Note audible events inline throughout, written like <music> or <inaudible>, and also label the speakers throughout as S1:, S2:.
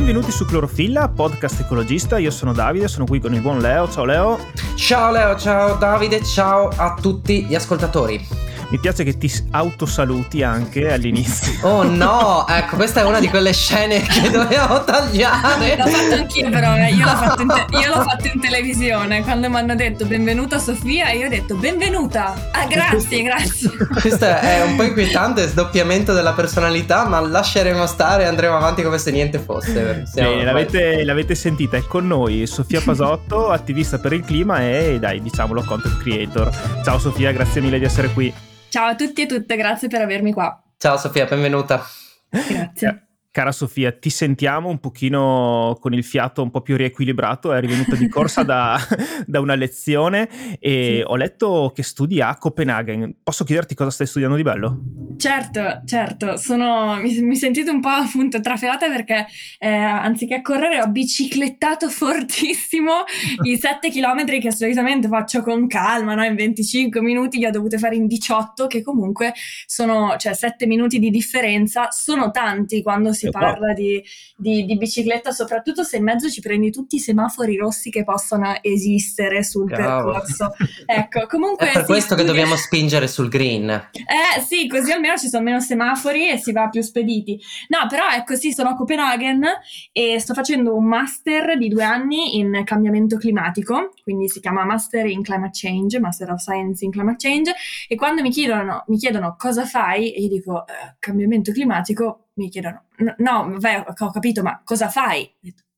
S1: Benvenuti su Clorofilla, podcast ecologista. Io sono Davide, sono qui con il buon Leo. Ciao Leo.
S2: Ciao Leo, ciao Davide, ciao a tutti gli ascoltatori.
S1: Mi piace che ti autosaluti anche all'inizio. <laughs>
S2: Oh no, ecco, questa è una di quelle scene che dobbiamo tagliare.
S3: L'ho fatto anch'io però, eh. io, l'ho fatto, te- io l'ho fatto in televisione. Quando mi hanno detto benvenuta Sofia, io ho detto benvenuta. Ah, grazie, <laughs> grazie.
S2: Questo è un po' inquietante, sdoppiamento della personalità, ma lasceremo stare e andremo avanti come se niente fosse.
S1: Siamo Bene, l'avete, l'avete, sentita, è con noi Sofia Pasotto, <laughs> attivista per il clima e dai, diciamolo, content creator. Ciao Sofia, grazie mille di essere qui.
S3: Ciao a tutti e tutte, grazie per avermi qua.
S2: Ciao Sofia, benvenuta.
S3: Grazie.
S1: Cara Sofia, ti sentiamo un pochino con il fiato un po' più riequilibrato, eri venuta di corsa da, <laughs> da, una lezione e sì. ho letto che studi a Copenaghen. Posso chiederti cosa stai studiando di bello?
S3: Certo, certo, Sono, mi, mi sentite un po' appunto trafelata perché eh, anziché correre ho biciclettato <laughs> fortissimo i 7 km che solitamente faccio con calma, no? in 25 minuti li ho dovute fare in 18 che comunque sono, cioè 7 minuti di differenza, sono tanti quando si si parla di, di, di, bicicletta, soprattutto se in mezzo ci prendi tutti i semafori rossi che possono esistere sul Bravo. percorso. <laughs> Ecco, comunque...
S2: È per questo studia... che dobbiamo spingere sul green.
S3: Eh sì, così almeno ci sono meno semafori e si va più spediti. No, però ecco sì, sono a Copenaghen e sto facendo un master di due anni in cambiamento climatico, quindi si chiama Master in Climate Change, Master of Science in Climate Change, e quando mi chiedono, mi chiedono cosa fai, e io dico eh, cambiamento climatico, mi chiedono, no, beh, ho capito, ma cosa fai?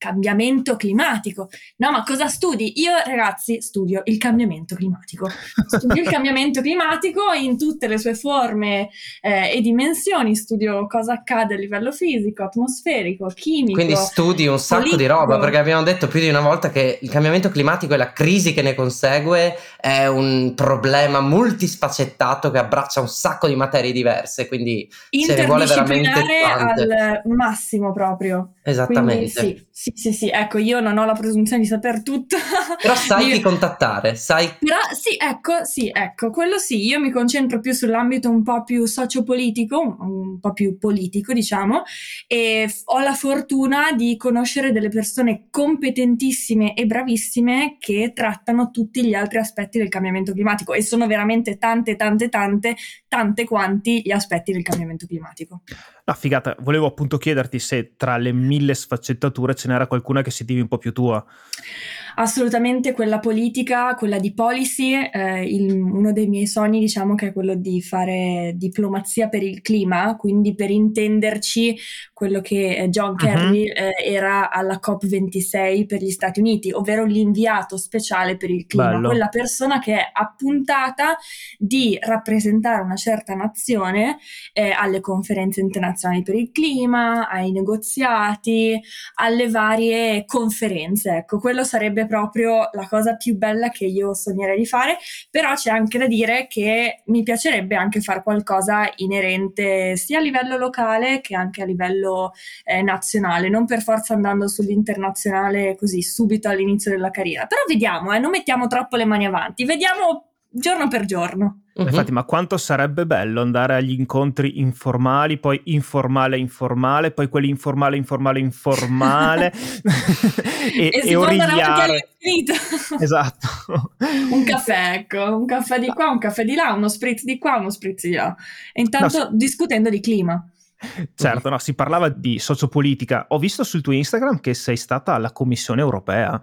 S3: Cambiamento climatico. No, ma cosa studi? Io, ragazzi, studio il cambiamento climatico. Studio il cambiamento climatico in tutte le sue forme eh, e dimensioni. Studio cosa accade a livello fisico, atmosferico, chimico.
S2: Quindi studi un sacco politico. di roba, perché abbiamo detto più di una volta che il cambiamento climatico e la crisi che ne consegue è un problema multisfaccettato che abbraccia un sacco di materie diverse. Quindi se ne vuole veramente
S3: al massimo proprio.
S2: Esattamente.
S3: Quindi, sì, sì, sì, sì, ecco, io non ho la presunzione di saper tutto.
S2: Però sai <laughs> io... chi contattare, sai.
S3: Però sì, ecco, sì, ecco, quello sì, io mi concentro più sull'ambito un po' più sociopolitico, un po' più politico, diciamo, e ho la fortuna di conoscere delle persone competentissime e bravissime che trattano tutti gli altri aspetti del cambiamento climatico e sono veramente tante, tante, tante, tante quanti gli aspetti del cambiamento climatico.
S1: No, figata, volevo appunto chiederti se tra le mille sfaccettature ce n'era qualcuna che sentivi un po' più tua.
S3: Assolutamente quella politica, quella di policy, eh, il, uno dei miei sogni diciamo che è quello di fare diplomazia per il clima, quindi per intenderci quello che eh, John. Kerry uh-huh. eh, era alla COP26 per gli Stati Uniti, ovvero l'inviato speciale per il clima, Bello. quella persona che è appuntata di rappresentare una certa nazione eh, alle conferenze internazionali per il clima, ai negoziati, alle varie conferenze. Ecco, quello sarebbe sarebbe proprio la cosa più bella che io sognerei di fare, però c'è anche da dire che mi piacerebbe anche fare qualcosa inerente sia a livello locale che anche a livello eh, nazionale, non per forza andando sull'internazionale così subito all'inizio della carriera. Però vediamo, eh, non mettiamo troppo le mani avanti, vediamo giorno per giorno.
S1: Uh-huh. Infatti, ma quanto sarebbe bello andare agli incontri informali, poi informale, informale, poi quelli informale, informale, informale <laughs>
S3: e, e, e origliare. <laughs>
S1: esatto.
S3: un caffè, ecco, un caffè di qua, un caffè di là, uno spritz di qua, uno spritz di là. E intanto no, discutendo di clima.
S1: Certo, no, si parlava di sociopolitica. Ho visto sul tuo Instagram che sei stata alla Commissione europea.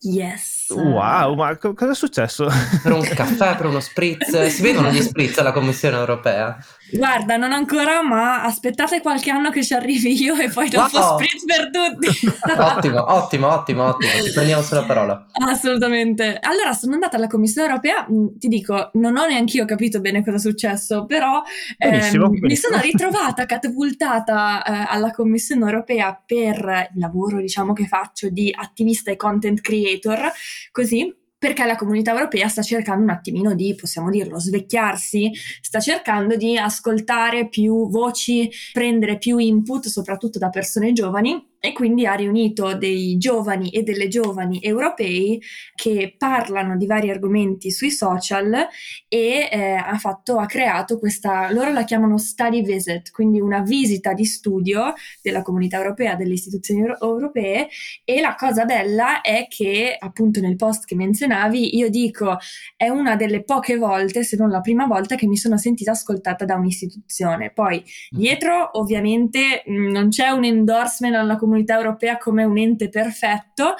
S3: Yes.
S1: Wow, ma co- cosa è successo?
S2: Per un <laughs> caffè, per uno spritz. Si vedono gli spritz alla Commissione europea?
S3: Guarda, non ancora, ma aspettate qualche anno che ci arrivi io e poi dopo wow. spritz per tutti. <laughs>
S2: ottimo, ottimo, ottimo, ottimo. Ci prendiamo sulla parola.
S3: Assolutamente. Allora, sono andata alla Commissione europea, mm, ti dico, non ho neanche io capito bene cosa è successo, però benissimo, ehm, benissimo. mi sono <laughs> ritrovata catapultata eh, alla Commissione europea per il lavoro, diciamo, che faccio di attivista e content creator, così perché la comunità europea sta cercando un attimino di, possiamo dirlo, svecchiarsi, sta cercando di ascoltare più voci, prendere più input, soprattutto da persone giovani e quindi ha riunito dei giovani e delle giovani europei che parlano di vari argomenti sui social e eh, ha, fatto, ha creato questa, loro la chiamano study visit, quindi una visita di studio della comunità europea, delle istituzioni euro- europee e la cosa bella è che appunto nel post che menzionavi io dico è una delle poche volte, se non la prima volta, che mi sono sentita ascoltata da un'istituzione. Poi dietro ovviamente mh, non c'è un endorsement alla comunità comunità europea come un ente perfetto,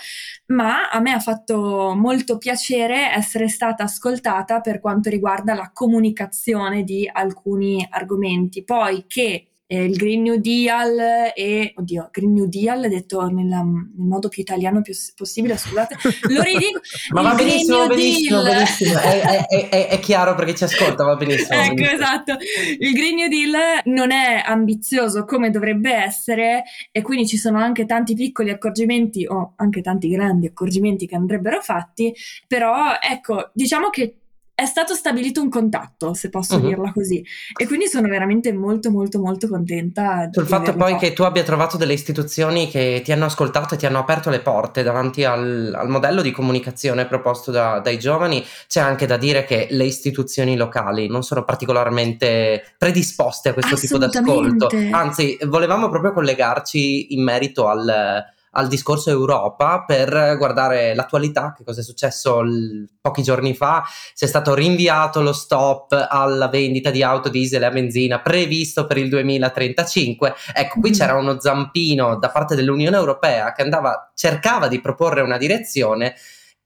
S3: ma a me ha fatto molto piacere essere stata ascoltata per quanto riguarda la comunicazione di alcuni argomenti. Poi che eh, il Green New Deal e, oddio, Green New Deal detto nella, nel modo più italiano più possibile, scusate, lo ridico. <laughs>
S2: Ma va benissimo, benissimo, benissimo. È, è, è, è, chiaro perché ci ascolta, va benissimo.
S3: ecco,
S2: benissimo.
S3: esatto. Il Green New Deal non è ambizioso come dovrebbe essere e quindi ci sono anche tanti piccoli accorgimenti o anche tanti grandi accorgimenti che andrebbero fatti, però ecco, diciamo che è stato stabilito un contatto, se posso uh-huh. dirla così. E quindi sono veramente molto, molto, molto contenta.
S2: Sul fatto poi fatto. che tu abbia trovato delle istituzioni che ti hanno ascoltato e ti hanno aperto le porte davanti al, al modello di comunicazione proposto da, dai giovani, c'è anche da dire che le istituzioni locali non sono particolarmente predisposte a questo tipo di ascolto. Anzi, volevamo proprio collegarci in merito al al discorso Europa per guardare l'attualità, che cosa è successo l- pochi giorni fa, c'è stato rinviato lo stop alla vendita di auto diesel e a benzina previsto per il 2035. Ecco, qui mm. c'era uno zampino da parte dell'Unione Europea che andava, cercava di proporre una direzione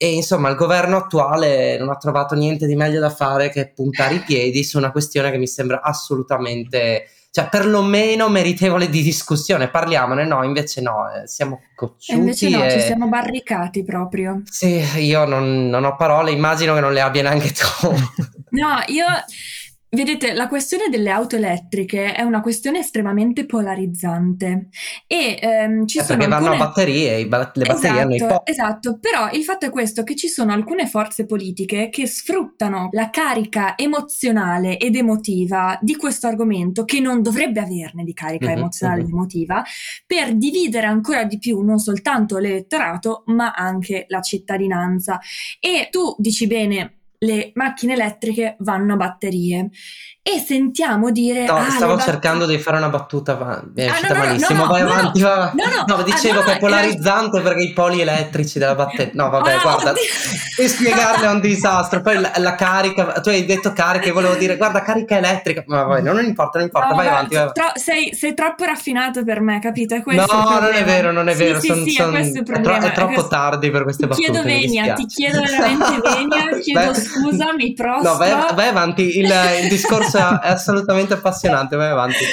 S2: e insomma il governo attuale non ha trovato niente di meglio da fare che puntare i piedi su una questione che mi sembra assolutamente cioè perlomeno meritevole di discussione, parliamone, no, invece no, eh, siamo cocciuti. E
S3: invece no,
S2: e...
S3: ci siamo barricati proprio.
S2: Sì, io non, non ho parole, immagino che non le abbia neanche tu.
S3: no, io Vedete, la questione delle auto elettriche è una questione estremamente polarizzante e ehm, ci
S2: eh,
S3: sono
S2: perché
S3: alcune...
S2: vanno a batterie, ba- le batterie
S3: esatto,
S2: hanno i po-
S3: Esatto, però il fatto è questo, che ci sono alcune forze politiche che sfruttano la carica emozionale ed emotiva di questo argomento, che non dovrebbe averne di carica mm-hmm, emozionale ed emotiva, per dividere ancora di più non soltanto l'elettorato, ma anche la cittadinanza. E tu dici bene, le macchine elettriche vanno a batterie. E sentiamo dire
S2: no,
S3: ah,
S2: stavo cercando di fare una battuta ma è
S3: ah,
S2: uscita
S3: no, no,
S2: malissimo.
S3: no,
S2: vai
S3: no,
S2: avanti
S3: no,
S2: va.
S3: no,
S2: no, dicevo che è polarizzante perché i poli elettrici della batteria no vabbè
S3: ah,
S2: guarda
S3: oddio.
S2: e spiegarle è un disastro. Poi la, la, carica tu hai detto carica e volevo dire guarda carica elettrica. Ma vabbè non importa non importa
S3: no,
S2: vai avanti vai.
S3: Tro- sei, sei, troppo raffinato per me capito? È questo
S2: no non è vero non è
S3: sì,
S2: vero
S3: sì,
S2: son,
S3: sì,
S2: son,
S3: è,
S2: è, tro- è, troppo questo... tardi per queste
S3: ti
S2: battute
S3: chiedo venia ti chiedo veramente venia <laughs> chiedo scusa mi prostro <laughs>
S2: no vai, vai avanti il, il discorso è <laughs> assolutamente appassionante vai avanti.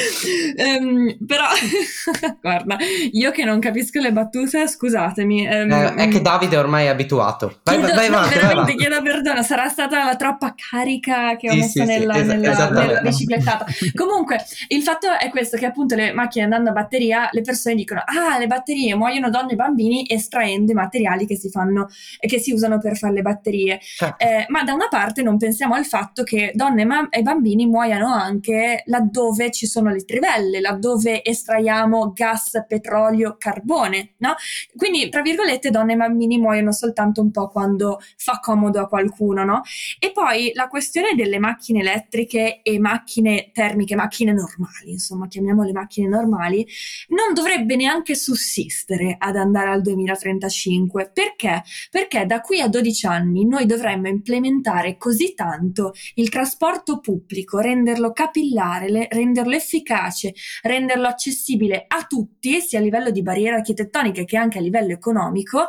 S3: Um, però, <laughs> guarda, io che non capisco le battute, scusatemi. Um,
S2: eh, è che Davide ormai è abituato. Vai,
S3: chiedo,
S2: vai, vai avanti,
S3: no,
S2: vai
S3: veramente
S2: avanti.
S3: chiedo perdono, sarà stata la troppa carica che ho
S2: sì,
S3: messo
S2: sì,
S3: nella,
S2: sì,
S3: nella, nella biciclettata. Comunque, il fatto è questo, che appunto le macchine andando a batteria, le persone dicono, ah, le batterie muoiono donne e bambini estraendo i materiali che si fanno che si usano per fare le batterie.
S2: Certo.
S3: Eh, ma da una parte non pensiamo al fatto che donne e, ma- e bambini muoiano anche laddove ci sono le trivelle, laddove estraiamo gas, petrolio, carbone, no? Quindi, tra virgolette, donne e bambini muoiono soltanto un po' quando fa comodo a qualcuno, no? E poi la questione delle macchine elettriche e macchine termiche, macchine normali, insomma, chiamiamole macchine normali, non dovrebbe neanche sussistere ad andare al 2035. Perché? Perché da qui a 12 anni noi dovremmo implementare così tanto il trasporto pubblico, renderlo capillare, renderlo efficace, renderlo accessibile a tutti, sia a livello di barriere architettoniche che anche a livello economico,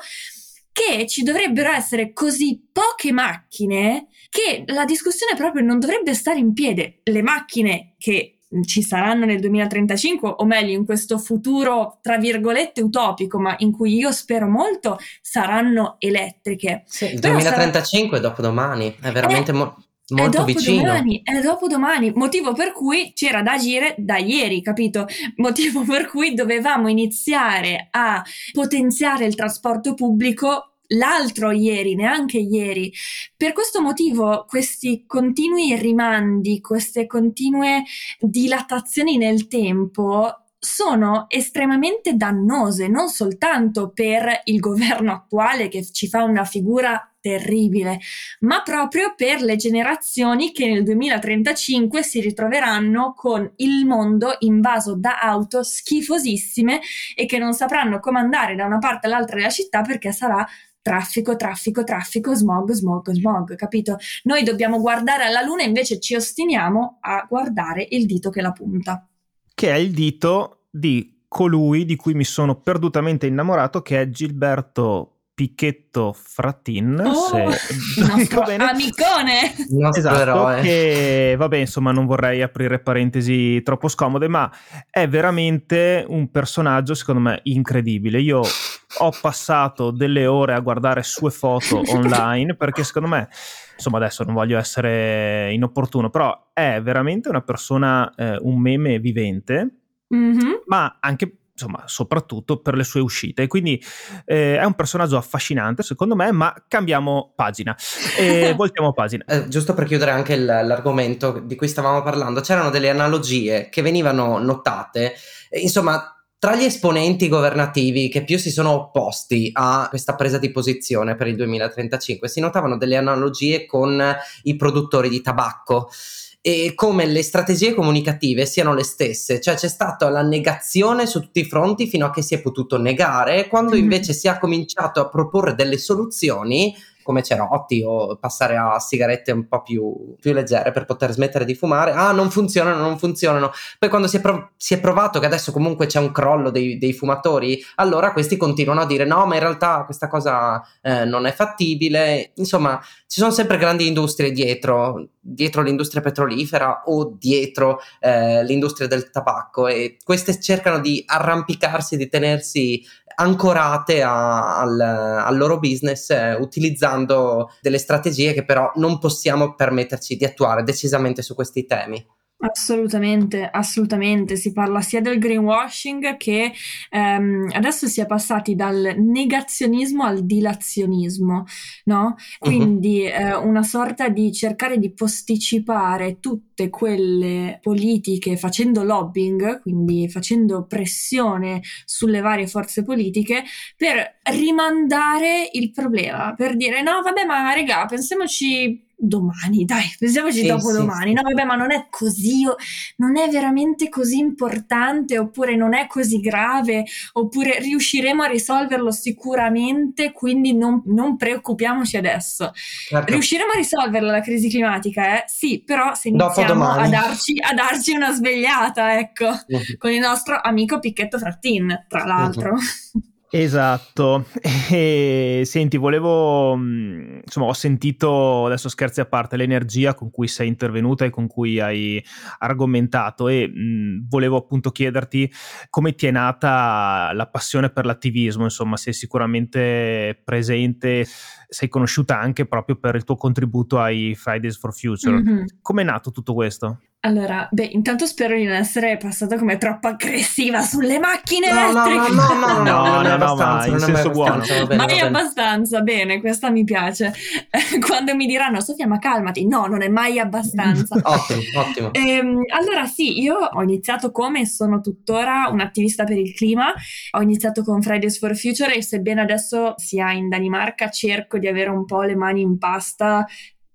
S3: che ci dovrebbero essere così poche macchine che la discussione proprio non dovrebbe stare in piedi. Le macchine che ci saranno nel 2035, o meglio in questo futuro tra virgolette utopico, ma in cui io spero molto, saranno elettriche.
S2: Sì, il 2035 sarà... è dopodomani, è veramente...
S3: Eh,
S2: mo- molto
S3: è
S2: vicino.
S3: Domani, è dopo domani, motivo per cui c'era da agire da ieri, capito? <laughs> Motivo per cui dovevamo iniziare a potenziare il trasporto pubblico l'altro ieri, neanche ieri. Per questo motivo questi continui rimandi, queste continue dilatazioni nel tempo sono estremamente dannose, non soltanto per il governo attuale che ci fa una figura terribile, ma proprio per le generazioni che nel 2035 si ritroveranno con il mondo invaso da auto schifosissime e che non sapranno come andare da una parte all'altra della città perché sarà traffico, traffico, traffico, smog, smog, smog, capito? Noi dobbiamo guardare alla luna e invece ci ostiniamo a guardare il dito che la punta.
S1: Che è il dito di colui di cui mi sono perdutamente innamorato, che è Gilberto Picchetto Frattin,
S3: oh, se il <laughs> nostro amicone,
S2: nostro
S1: esatto,
S2: eroe.
S1: che vabbè insomma non vorrei aprire parentesi troppo scomode ma è veramente un personaggio secondo me incredibile io ho passato delle ore a guardare sue foto <laughs> online perché secondo me insomma adesso non voglio essere inopportuno però è veramente una persona eh, un meme vivente mm-hmm. ma anche insomma, soprattutto per le sue uscite. Quindi eh, è un personaggio affascinante, secondo me, ma cambiamo pagina. E <laughs> voltiamo pagina.
S2: Eh, giusto per chiudere anche il, l'argomento di cui stavamo parlando, c'erano delle analogie che venivano notate, insomma, tra gli esponenti governativi che più si sono opposti a questa presa di posizione per il 2035 si notavano delle analogie con i produttori di tabacco e come le strategie comunicative siano le stesse, cioè c'è stata la negazione su tutti i fronti fino a che si è potuto negare, quando mm-hmm. invece si è cominciato a proporre delle soluzioni come cerotti o passare a sigarette un po' più, più, leggere per poter smettere di fumare. Ah, non funzionano, non funzionano. Poi quando si è, prov- si è provato che adesso comunque c'è un crollo dei, dei, fumatori, allora questi continuano a dire no, ma in realtà questa cosa eh, non è fattibile. Insomma, ci sono sempre grandi industrie dietro, dietro l'industria petrolifera o dietro eh, l'industria del tabacco e queste cercano di arrampicarsi, di tenersi ancorate a, al, al, loro business eh, utilizzando delle strategie che però non possiamo permetterci di attuare decisamente su questi temi.
S3: Assolutamente, assolutamente. Si parla sia del greenwashing che ehm, adesso si è passati dal negazionismo al dilazionismo, no? Quindi uh-huh. eh, una sorta di cercare di posticipare tutte quelle politiche facendo lobbying, quindi facendo pressione sulle varie forze politiche per rimandare il problema, per dire no, vabbè, ma raga, pensiamoci domani, dai, pensiamoci sì, dopo domani. Sì. No, vabbè, ma non è così, non è veramente così importante, oppure non è così grave, oppure riusciremo a risolverlo sicuramente, quindi non, non preoccupiamoci adesso. Certo. Riusciremo a risolverla la crisi climatica, eh? Sì, però se iniziamo a darci, a darci, una svegliata, ecco, uh-huh. con il nostro amico Picchetto Frattin, tra l'altro. Uh-huh.
S1: Esatto, e senti, volevo, mm, insomma, ho sentito, adesso scherzi a parte, l'energia con cui sei intervenuta e con cui hai argomentato e mh, mm, volevo appunto chiederti come ti è nata la passione per l'attivismo, insomma, sei sicuramente presente, sei conosciuta anche proprio per il tuo contributo ai Fridays for Future. Mm-hmm. Come è nato tutto questo?
S3: Allora, beh, intanto spero di non essere passata come troppo aggressiva sulle macchine
S2: no,
S3: elettriche.
S2: No, no, no, <laughs> no, no, no, no, ma in
S1: senso buono.
S3: mai abbastanza, bene, questa mi piace. <laughs> Quando mi diranno, Sofia, ma calmati, no, non è mai abbastanza. <laughs>
S2: ottimo, ottimo.
S3: Ehm, allora, sì, io ho iniziato come sono tuttora un'attivista per il clima. Ho iniziato con Fridays for Future e sebbene adesso sia in Danimarca, cerco di avere un po' le mani in pasta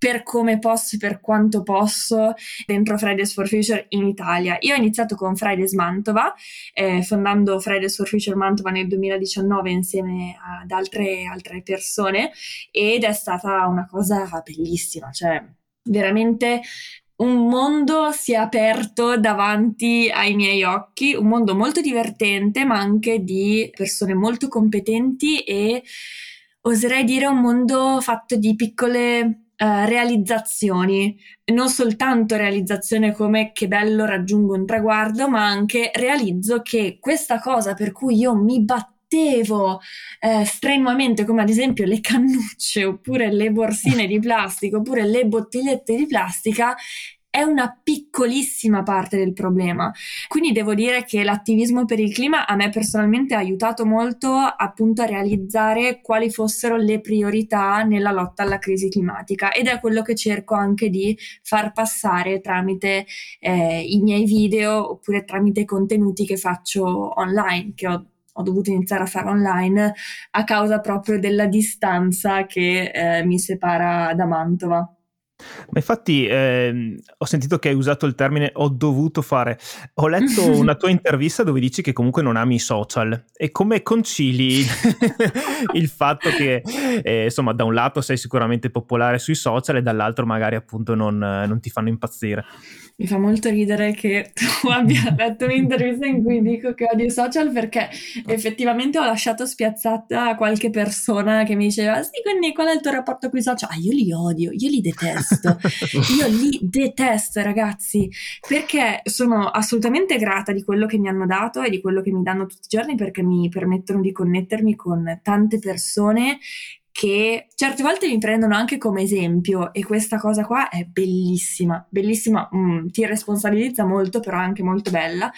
S3: per come posso per quanto posso dentro Fridays for Future in Italia. Io ho iniziato con Fridays Mantova, eh, fondando Fridays for Future Mantova nel 2019 insieme ad altre, altre persone ed è stata una cosa bellissima, cioè veramente un mondo si è aperto davanti ai miei occhi, un mondo molto divertente, ma anche di persone molto competenti e oserei dire un mondo fatto di piccole uh, realizzazioni, non soltanto realizzazione come che bello raggiungo un traguardo, ma anche realizzo che questa cosa per cui io mi battevo eh, strenuamente, come ad esempio le cannucce oppure le borsine di plastica oppure le bottigliette di plastica, è una piccolissima parte del problema. Quindi devo dire che l'attivismo per il clima a me personalmente ha aiutato molto appunto a realizzare quali fossero le priorità nella lotta alla crisi climatica ed è quello che cerco anche di far passare tramite eh, i miei video oppure tramite i contenuti che faccio online, che ho ho dovuto iniziare a fare online a causa proprio della distanza che eh, mi separa da Mantova.
S1: Ma infatti eh, ho sentito che hai usato il termine ho dovuto fare. Ho letto <laughs> una tua intervista dove dici che comunque non ami i social e come concili <laughs> il fatto che eh, insomma da un lato sei sicuramente popolare sui social e dall'altro magari appunto non, non ti fanno impazzire.
S3: Mi fa molto ridere che <laughs> tu abbia letto un'intervista in cui dico che odio i social perché effettivamente ho lasciato spiazzata qualche persona che mi diceva sì, quindi qual è il tuo rapporto con i social? Ah, io li odio, io li detesto, <laughs> io li detesto ragazzi perché sono assolutamente grata di quello che mi hanno dato e di quello che mi danno tutti i giorni perché mi permettono di connettermi con tante persone che certe volte mi prendono anche come esempio e questa cosa qua è bellissima, bellissima, mm, ti responsabilizza molto, però è anche molto bella.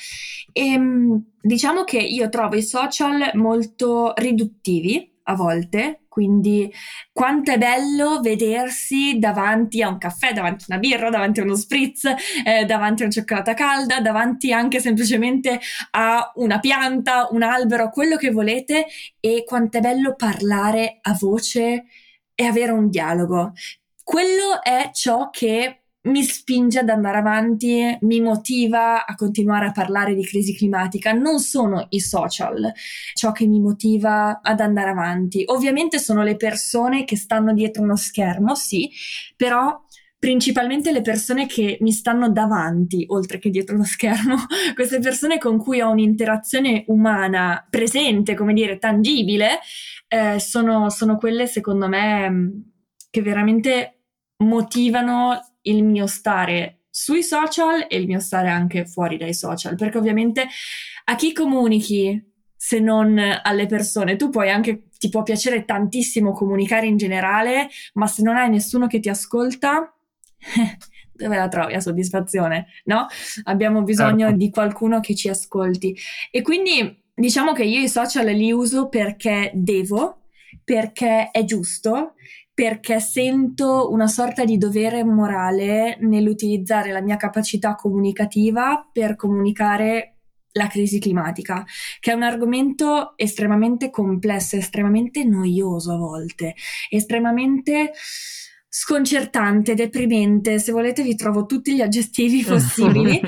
S3: E mm, diciamo che io trovo i social molto riduttivi a volte, quindi quanto è bello vedersi davanti a un caffè, davanti a una birra, davanti a uno spritz, eh, davanti a una cioccolata calda, davanti anche semplicemente a una pianta, un albero, quello che volete e quanto è bello parlare a voce e avere un dialogo. Quello è ciò che mi spinge ad andare avanti, mi motiva a continuare a parlare di crisi climatica. Non sono i social ciò che mi motiva ad andare avanti. Ovviamente sono le persone che stanno dietro uno schermo, sì, però principalmente le persone che mi stanno davanti, oltre che dietro lo schermo, <laughs> queste persone con cui ho un'interazione umana presente, come dire, tangibile, eh, sono, sono quelle secondo me che veramente motivano il mio stare sui social e il mio stare anche fuori dai social, perché ovviamente a chi comunichi se non alle persone? Tu puoi anche, ti può piacere tantissimo comunicare in generale, ma se non hai nessuno che ti ascolta, <laughs> dove la trovi la soddisfazione? No? Abbiamo bisogno certo. di qualcuno che ci ascolti. E quindi diciamo che io i social li uso perché devo, perché è giusto perché sento una sorta di dovere morale nell'utilizzare la mia capacità comunicativa per comunicare la crisi climatica, che è un argomento estremamente complesso, estremamente noioso a volte, estremamente sconcertante, deprimente, se volete vi trovo tutti gli aggettivi <laughs> possibili,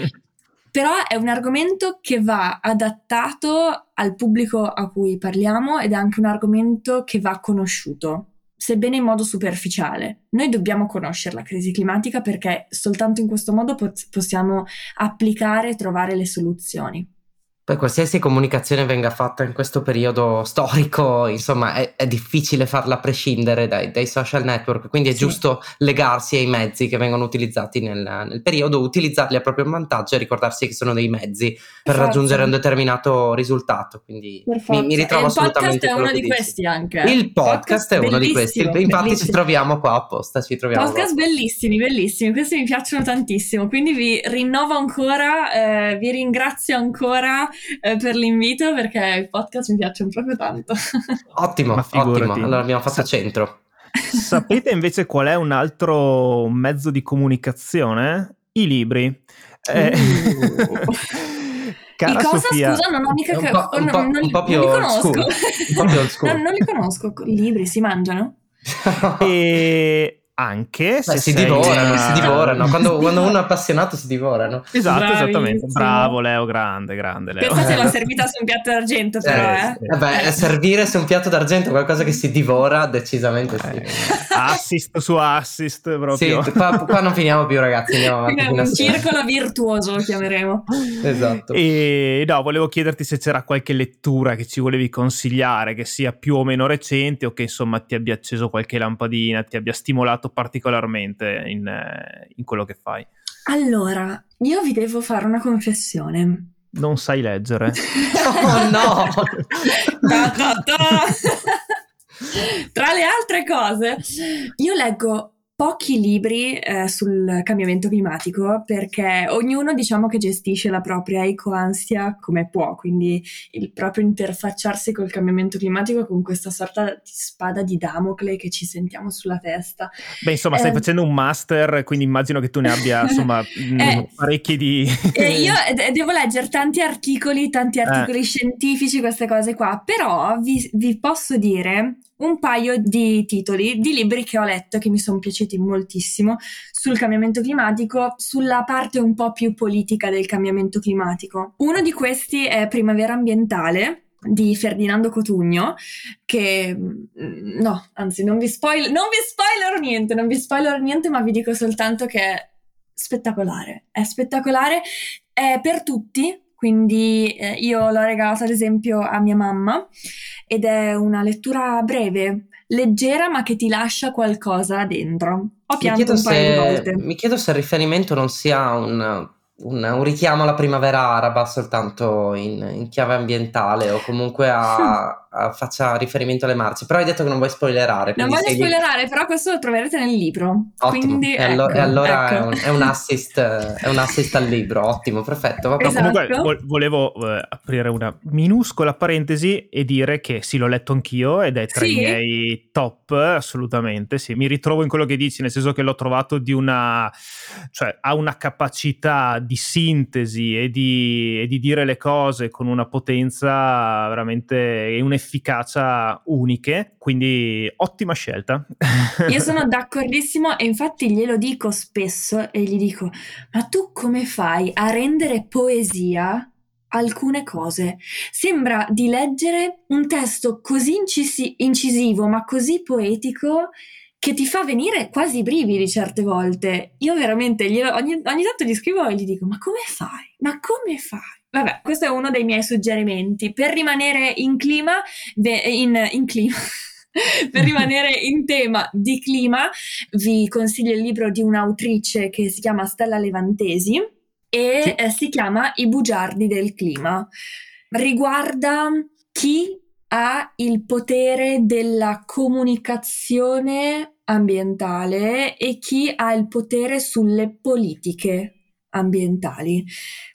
S3: però è un argomento che va adattato al pubblico a cui parliamo ed è anche un argomento che va conosciuto sebbene in modo superficiale. Noi dobbiamo conoscere la crisi climatica perché soltanto in questo modo pot- possiamo applicare e trovare le soluzioni.
S2: Poi qualsiasi comunicazione venga fatta in questo periodo storico, insomma, è, è difficile farla prescindere dai, dai, social network, quindi è sì. giusto legarsi ai mezzi che vengono utilizzati nel, nel, periodo, utilizzarli a proprio vantaggio e ricordarsi che sono dei mezzi per Forza. raggiungere un determinato risultato. Quindi mi, mi, ritrovo assolutamente.
S3: Il podcast è uno di dici. questi anche.
S2: Il podcast, podcast è uno di questi. Infatti bellissimo. ci troviamo qua apposta, ci troviamo.
S3: Podcast qua. bellissimi, bellissimi, questi mi piacciono tantissimo, quindi vi rinnovo ancora, eh, vi ringrazio ancora eh, per l'invito perché i podcast mi piacciono proprio tanto. <laughs>
S2: Ottimo, ottimo. Allora abbiamo fatto Sa- centro.
S1: Sapete invece qual è un altro mezzo di comunicazione? I libri. Eh, uh. <laughs>
S3: Cara cosa, Sofia, scusa, non ho mica
S2: un po', un po', non, un po più
S3: non li conosco.
S2: Un po'
S3: non, <laughs> non li conosco. I libri si mangiano?
S1: e anche se
S2: Beh, si divorano, una... si divorano. <laughs> Quando, quando, uno è appassionato si divorano.
S1: Esatto, Bravissimo. esattamente. Bravo Leo, grande, grande Leo.
S3: Questa se l'ha servita su un piatto d'argento però, eh.
S2: eh. Vabbè, servire su un piatto d'argento qualcosa che si divora, decisamente sì. Eh,
S1: assist su assist proprio.
S2: Sì, qua, qua non finiamo più ragazzi, andiamo avanti.
S3: un circolo virtuoso lo chiameremo.
S2: Esatto.
S1: E no, volevo chiederti se c'era qualche lettura che ci volevi consigliare, che sia più o meno recente o che insomma ti abbia acceso qualche lampadina, ti abbia stimolato aiutato particolarmente in, eh, in quello che fai?
S3: Allora, io vi devo fare una confessione.
S1: Non sai leggere. <laughs>
S2: oh no!
S3: da, da, da. Tra le altre cose, io leggo pochi libri eh, sul cambiamento climatico perché ognuno diciamo che gestisce la propria ecoansia come può, quindi il proprio interfacciarsi col cambiamento climatico con questa sorta di spada di Damocle che ci sentiamo sulla testa.
S1: Beh, insomma, stai eh, facendo un master, quindi immagino che tu ne abbia <laughs> insomma eh, parecchi di...
S3: eh, io <laughs> devo leggere tanti articoli, tanti articoli eh. scientifici, queste cose qua, però vi, vi posso dire un paio di titoli di libri che ho letto che mi sono piaciuti moltissimo sul cambiamento climatico, sulla parte un po' più politica del cambiamento climatico. Uno di questi è Primavera ambientale di Ferdinando Cotugno che mm, no, anzi non vi spoil non vi spoilerò niente, non vi spoilerò niente, ma vi dico soltanto che è spettacolare, è spettacolare, è per tutti, quindi eh, io l'ho regalata ad esempio a mia mamma ed è una lettura breve, leggera ma che ti lascia qualcosa dentro. Ho pianto paio di volte.
S2: Mi chiedo se il riferimento non sia un un, un, richiamo alla primavera araba soltanto in, in chiave ambientale o comunque a, <laughs> faccia riferimento alle marce. Però hai detto che non vuoi spoilerare.
S3: Non voglio segui... spoilerare, però questo lo troverete nel libro.
S2: Ottimo. Quindi, e, ecco, allo- e allora ecco. è, un, è, un assist, è, un, assist, al libro. Ottimo, perfetto.
S1: Va esatto. Comunque volevo eh, aprire una minuscola parentesi e dire che sì, l'ho letto anch'io ed è tra sì? i miei top, assolutamente. Sì, mi ritrovo in quello che dici, nel senso che l'ho trovato di una... cioè ha una capacità di sintesi e di, e di, dire le cose con una potenza veramente e un'efficacia uniche, quindi ottima scelta. <laughs>
S3: Io sono d'accordissimo e infatti glielo dico spesso e gli dico, ma tu come fai a rendere poesia alcune cose. Sembra di leggere un testo così incisi- incisivo ma così poetico che ti fa venire quasi i brividi certe volte. Io veramente glielo, ogni, ogni tanto gli scrivo e gli dico: Ma come fai? Ma come fai? Vabbè, questo è uno dei miei suggerimenti. Per rimanere in clima, in, in clima. <laughs> per rimanere in tema di clima, vi consiglio il libro di un'autrice che si chiama Stella Levantesi e sì. eh, si chiama I bugiardi del clima. Riguarda chi ha il potere della comunicazione ambientale e chi ha il potere sulle politiche ambientali.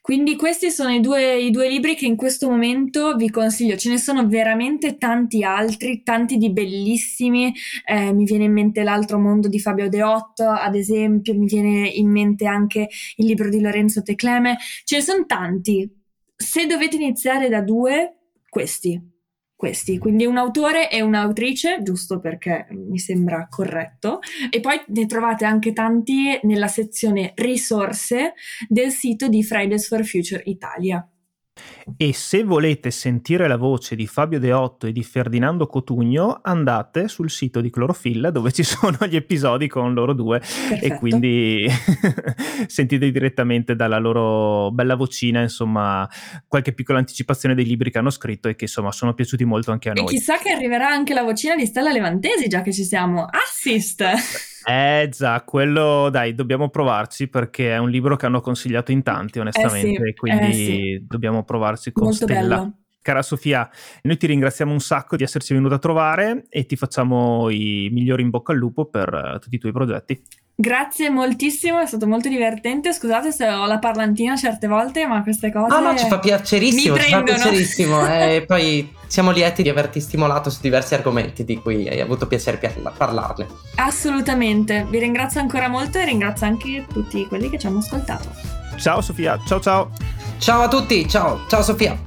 S3: Quindi questi sono i due, i due, libri che in questo momento vi consiglio. Ce ne sono veramente tanti altri, tanti di bellissimi. Eh, mi viene in mente L'altro mondo di Fabio Deotto, ad esempio, mi viene in mente anche il libro di Lorenzo Tecleme. Ce ne sono tanti. Se dovete iniziare da due, questi questi, quindi un autore e un'autrice, giusto perché mi sembra corretto, e poi ne trovate anche tanti nella sezione risorse del sito di Fridays for Future Italia.
S1: E se volete sentire la voce di Fabio Deotto e di Ferdinando Cotugno, andate sul sito di Clorofilla dove ci <laughs> sono gli episodi con loro due Perfetto. e quindi <laughs> sentite direttamente dalla loro bella vocina, insomma, qualche piccola anticipazione dei libri che hanno scritto e che insomma sono piaciuti molto anche a noi.
S3: E chissà che arriverà anche la vocina di Stella Levantesi, già che ci siamo. Assist! <laughs>
S1: Eh già, quello dai, dobbiamo provarci perché è un libro che hanno consigliato in tanti, onestamente, eh sì, quindi eh sì. dobbiamo provarci con Molto Stella. Bello. Cara Sofia, noi ti ringraziamo un sacco di esserci venuta a trovare e ti facciamo i migliori in bocca al lupo per uh, tutti i tuoi progetti.
S3: Grazie moltissimo, è stato molto divertente. Scusate se ho la parlantina certe volte, ma queste cose.
S2: Ah, no, ci fa piacerissimo, ci fa piacerissimo. <laughs> e eh, poi siamo lieti di averti stimolato su diversi argomenti di cui hai avuto piacere parlarne.
S3: Assolutamente, vi ringrazio ancora molto e ringrazio anche tutti quelli che ci hanno ascoltato.
S1: Ciao Sofia, ciao ciao.
S2: Ciao a tutti, ciao, ciao Sofia.